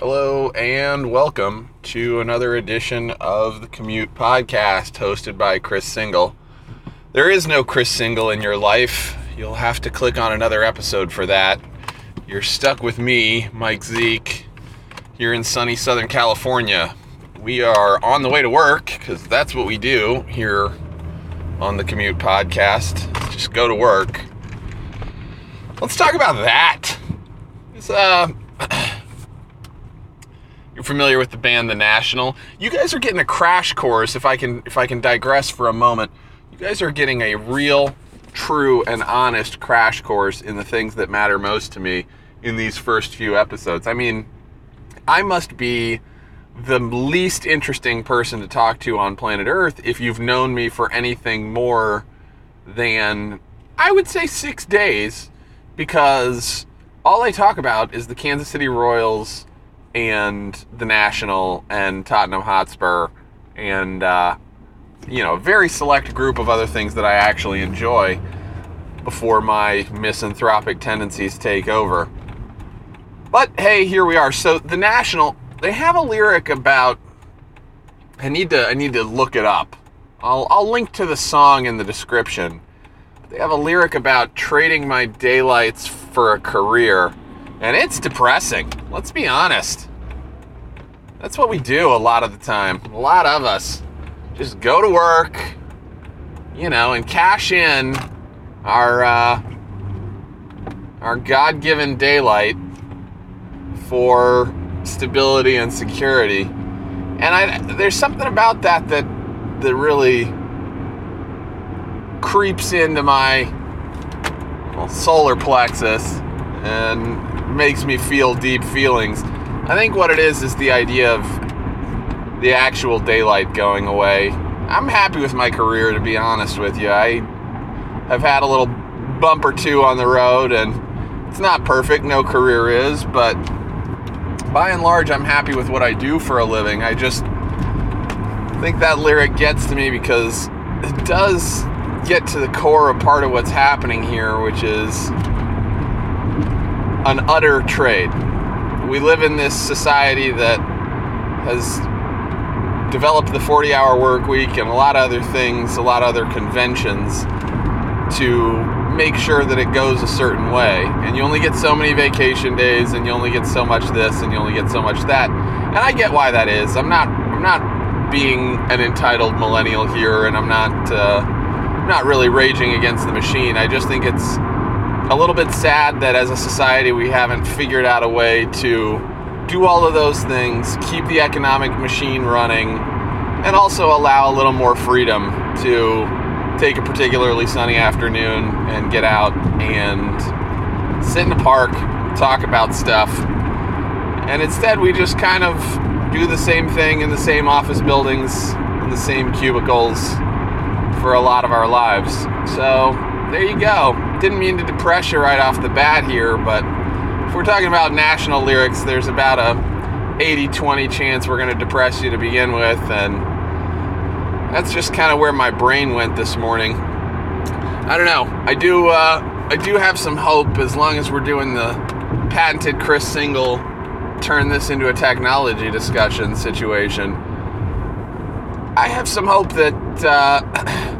Hello and welcome to another edition of the Commute Podcast hosted by Chris Single. There is no Chris Single in your life. You'll have to click on another episode for that. You're stuck with me, Mike Zeke, here in sunny Southern California. We are on the way to work because that's what we do here on the Commute Podcast. Just go to work. Let's talk about that. It's, uh, familiar with the band The National. You guys are getting a crash course. If I can, if I can digress for a moment, you guys are getting a real, true, and honest crash course in the things that matter most to me in these first few episodes. I mean, I must be the least interesting person to talk to on planet Earth if you've known me for anything more than I would say six days, because all I talk about is the Kansas City Royals and the National and Tottenham Hotspur and uh, you know a very select group of other things that I actually enjoy before my misanthropic tendencies take over. But hey, here we are. So the National, they have a lyric about. I need to I need to look it up. I'll I'll link to the song in the description. They have a lyric about trading my daylights for a career, and it's depressing. Let's be honest. That's what we do a lot of the time. A lot of us just go to work, you know, and cash in our uh, our God-given daylight for stability and security. And I, there's something about that that that really creeps into my well, solar plexus and makes me feel deep feelings. I think what it is is the idea of the actual daylight going away. I'm happy with my career, to be honest with you. I have had a little bump or two on the road, and it's not perfect, no career is, but by and large, I'm happy with what I do for a living. I just think that lyric gets to me because it does get to the core of part of what's happening here, which is an utter trade. We live in this society that has developed the 40 hour work week and a lot of other things, a lot of other conventions to make sure that it goes a certain way. And you only get so many vacation days and you only get so much this and you only get so much that. And I get why that is. I'm not I'm not being an entitled millennial here and I'm not uh, I'm not really raging against the machine. I just think it's a little bit sad that as a society we haven't figured out a way to do all of those things, keep the economic machine running, and also allow a little more freedom to take a particularly sunny afternoon and get out and sit in the park, talk about stuff. And instead, we just kind of do the same thing in the same office buildings, in the same cubicles for a lot of our lives. So, there you go. Didn't mean to depress you right off the bat here, but if we're talking about national lyrics, there's about a 80 20 chance we're going to depress you to begin with, and that's just kind of where my brain went this morning. I don't know. I do. Uh, I do have some hope as long as we're doing the patented Chris Single turn this into a technology discussion situation. I have some hope that uh,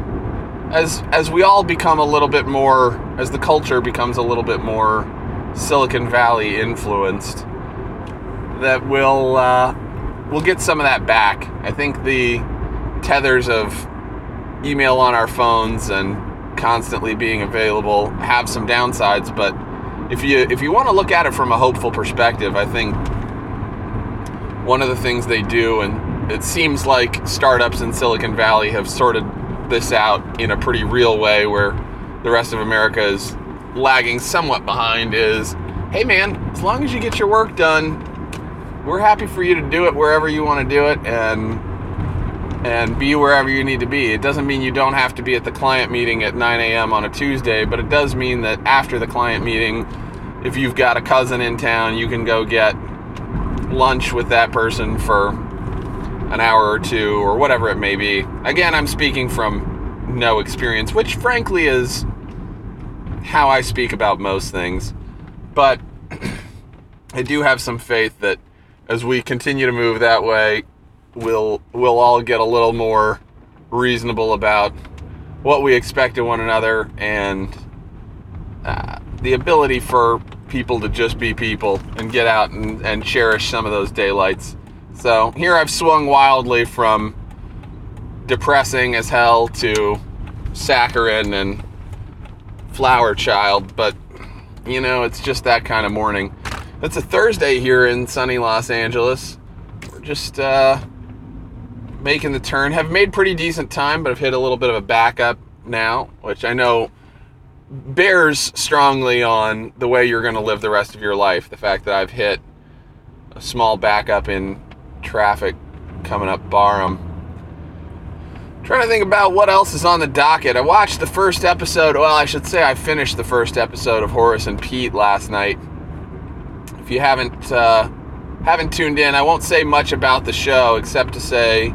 as as we all become a little bit more, as the culture becomes a little bit more Silicon Valley influenced, that we'll uh, we'll get some of that back. I think the tethers of email on our phones and constantly being available have some downsides, but if you if you want to look at it from a hopeful perspective, I think one of the things they do, and it seems like startups in Silicon Valley have sorted this out in a pretty real way, where the rest of America is lagging somewhat behind, is hey man, as long as you get your work done, we're happy for you to do it wherever you want to do it, and and be wherever you need to be. It doesn't mean you don't have to be at the client meeting at 9 a.m. on a Tuesday, but it does mean that after the client meeting, if you've got a cousin in town, you can go get lunch with that person for an hour or two or whatever it may be. Again, I'm speaking from no experience, which frankly is how I speak about most things. But I do have some faith that as we continue to move that way, we'll we'll all get a little more reasonable about what we expect of one another and uh, the ability for people to just be people and get out and, and cherish some of those daylights. So here I've swung wildly from depressing as hell to saccharine and flower child, but you know, it's just that kind of morning. It's a Thursday here in sunny Los Angeles. We're just uh, making the turn. Have made pretty decent time, but I've hit a little bit of a backup now, which I know bears strongly on the way you're going to live the rest of your life. The fact that I've hit a small backup in traffic coming up Barham. Trying to think about what else is on the docket. I watched the first episode. Well, I should say I finished the first episode of Horace and Pete last night. If you haven't uh, haven't tuned in, I won't say much about the show except to say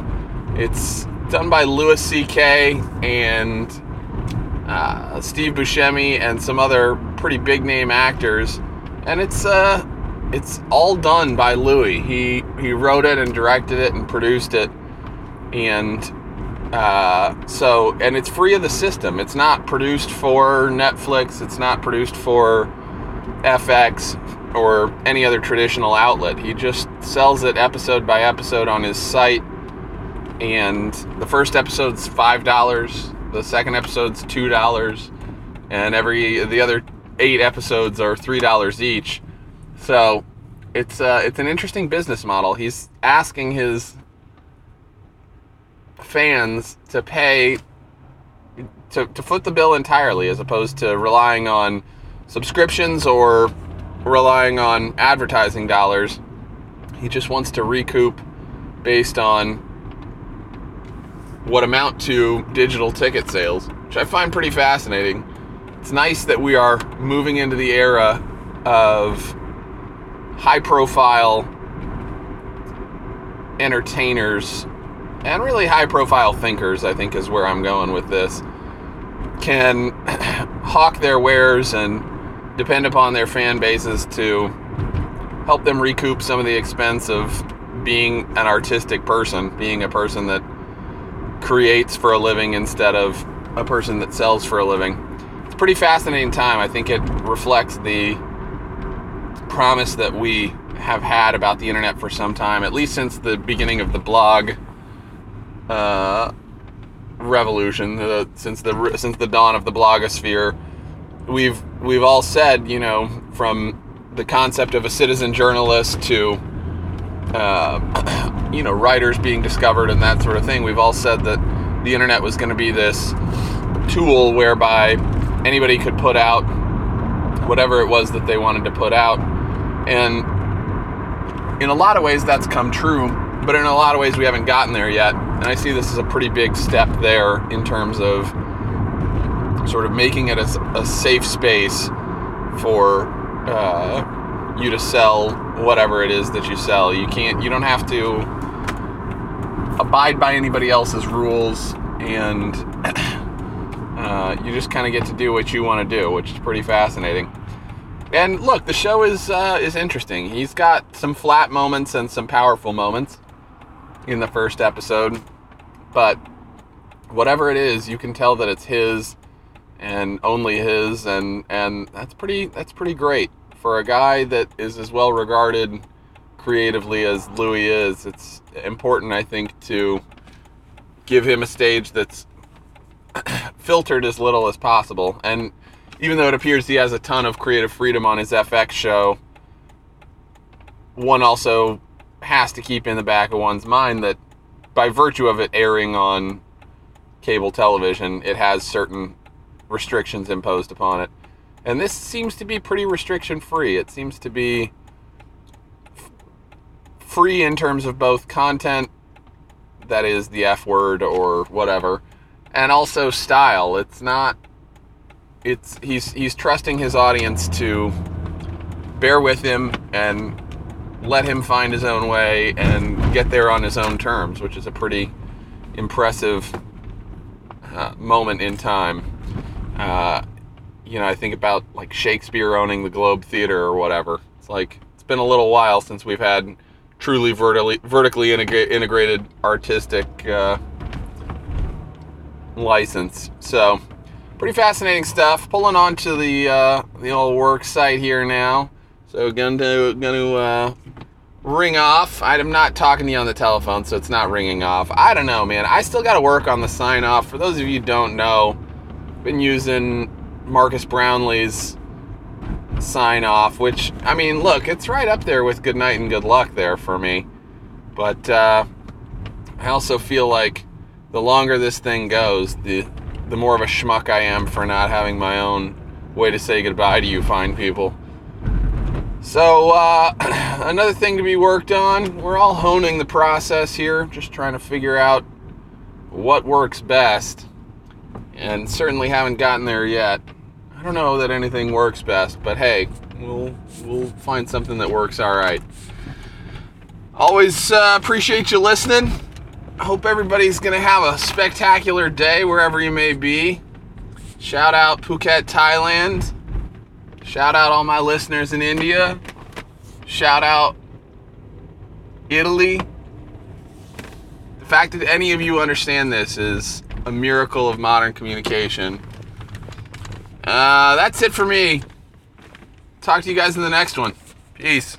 it's done by Louis C.K. and uh, Steve Buscemi and some other pretty big name actors, and it's uh, it's all done by Louis. He he wrote it and directed it and produced it, and uh, so and it's free of the system. It's not produced for Netflix. It's not produced for FX or any other traditional outlet. He just sells it episode by episode on his site, and the first episode's five dollars the second episode's two dollars, and every the other eight episodes are three dollars each. So it's uh, it's an interesting business model. He's asking his fans to pay to, to foot the bill entirely as opposed to relying on subscriptions or relying on advertising dollars. He just wants to recoup based on what amount to digital ticket sales, which I find pretty fascinating. It's nice that we are moving into the era of high profile entertainers and really high profile thinkers, I think is where I'm going with this, can hawk their wares and depend upon their fan bases to help them recoup some of the expense of being an artistic person, being a person that creates for a living instead of a person that sells for a living. It's a pretty fascinating time. I think it reflects the promise that we have had about the internet for some time, at least since the beginning of the blog uh, revolution, uh, since the since the dawn of the blogosphere. We've we've all said, you know, from the concept of a citizen journalist to uh, you know, writers being discovered and that sort of thing. We've all said that the internet was going to be this tool whereby anybody could put out whatever it was that they wanted to put out. And in a lot of ways, that's come true, but in a lot of ways, we haven't gotten there yet. And I see this as a pretty big step there in terms of sort of making it a, a safe space for uh, you to sell whatever it is that you sell. You can't, you don't have to abide by anybody else's rules, and uh, you just kind of get to do what you want to do, which is pretty fascinating. And look, the show is uh, is interesting. He's got some flat moments and some powerful moments in the first episode, but whatever it is, you can tell that it's his and only his, and and that's pretty that's pretty great for a guy that is as well regarded creatively as Louis is. It's important, I think, to give him a stage that's filtered as little as possible. And even though it appears he has a ton of creative freedom on his FX show, one also has to keep in the back of one's mind that by virtue of it airing on cable television, it has certain restrictions imposed upon it. And this seems to be pretty restriction free. It seems to be f- free in terms of both content, that is the F word or whatever, and also style. It's not. It's he's he's trusting his audience to bear with him and let him find his own way and get there on his own terms, which is a pretty impressive uh, moment in time. Uh, you know, I think about like Shakespeare owning the Globe Theater or whatever. It's like it's been a little while since we've had truly vertically vertically integra- integrated artistic uh, license. So pretty fascinating stuff. Pulling onto the uh, the old work site here now. So going to going to uh, ring off. I'm not talking to you on the telephone, so it's not ringing off. I don't know, man. I still got to work on the sign off. For those of you don't know, been using Marques Brownlee's sign off, which I mean, look, it's right up there with good night and good luck there for me. But uh, I also feel like the longer this thing goes, the the more of a schmuck I am for not having my own way to say goodbye to you fine people. So, uh, another thing to be worked on, we're all honing the process here, just trying to figure out what works best. And certainly haven't gotten there yet. I don't know that anything works best, but hey, we'll we'll find something that works all right. Always uh, appreciate you listening. I hope everybody's gonna have a spectacular day wherever you may be. Shout out Phuket, Thailand. Shout out all my listeners in India. Shout out Italy. The fact that any of you understand this is a miracle of modern communication. Uh, that's it for me. Talk to you guys in the next one. Peace.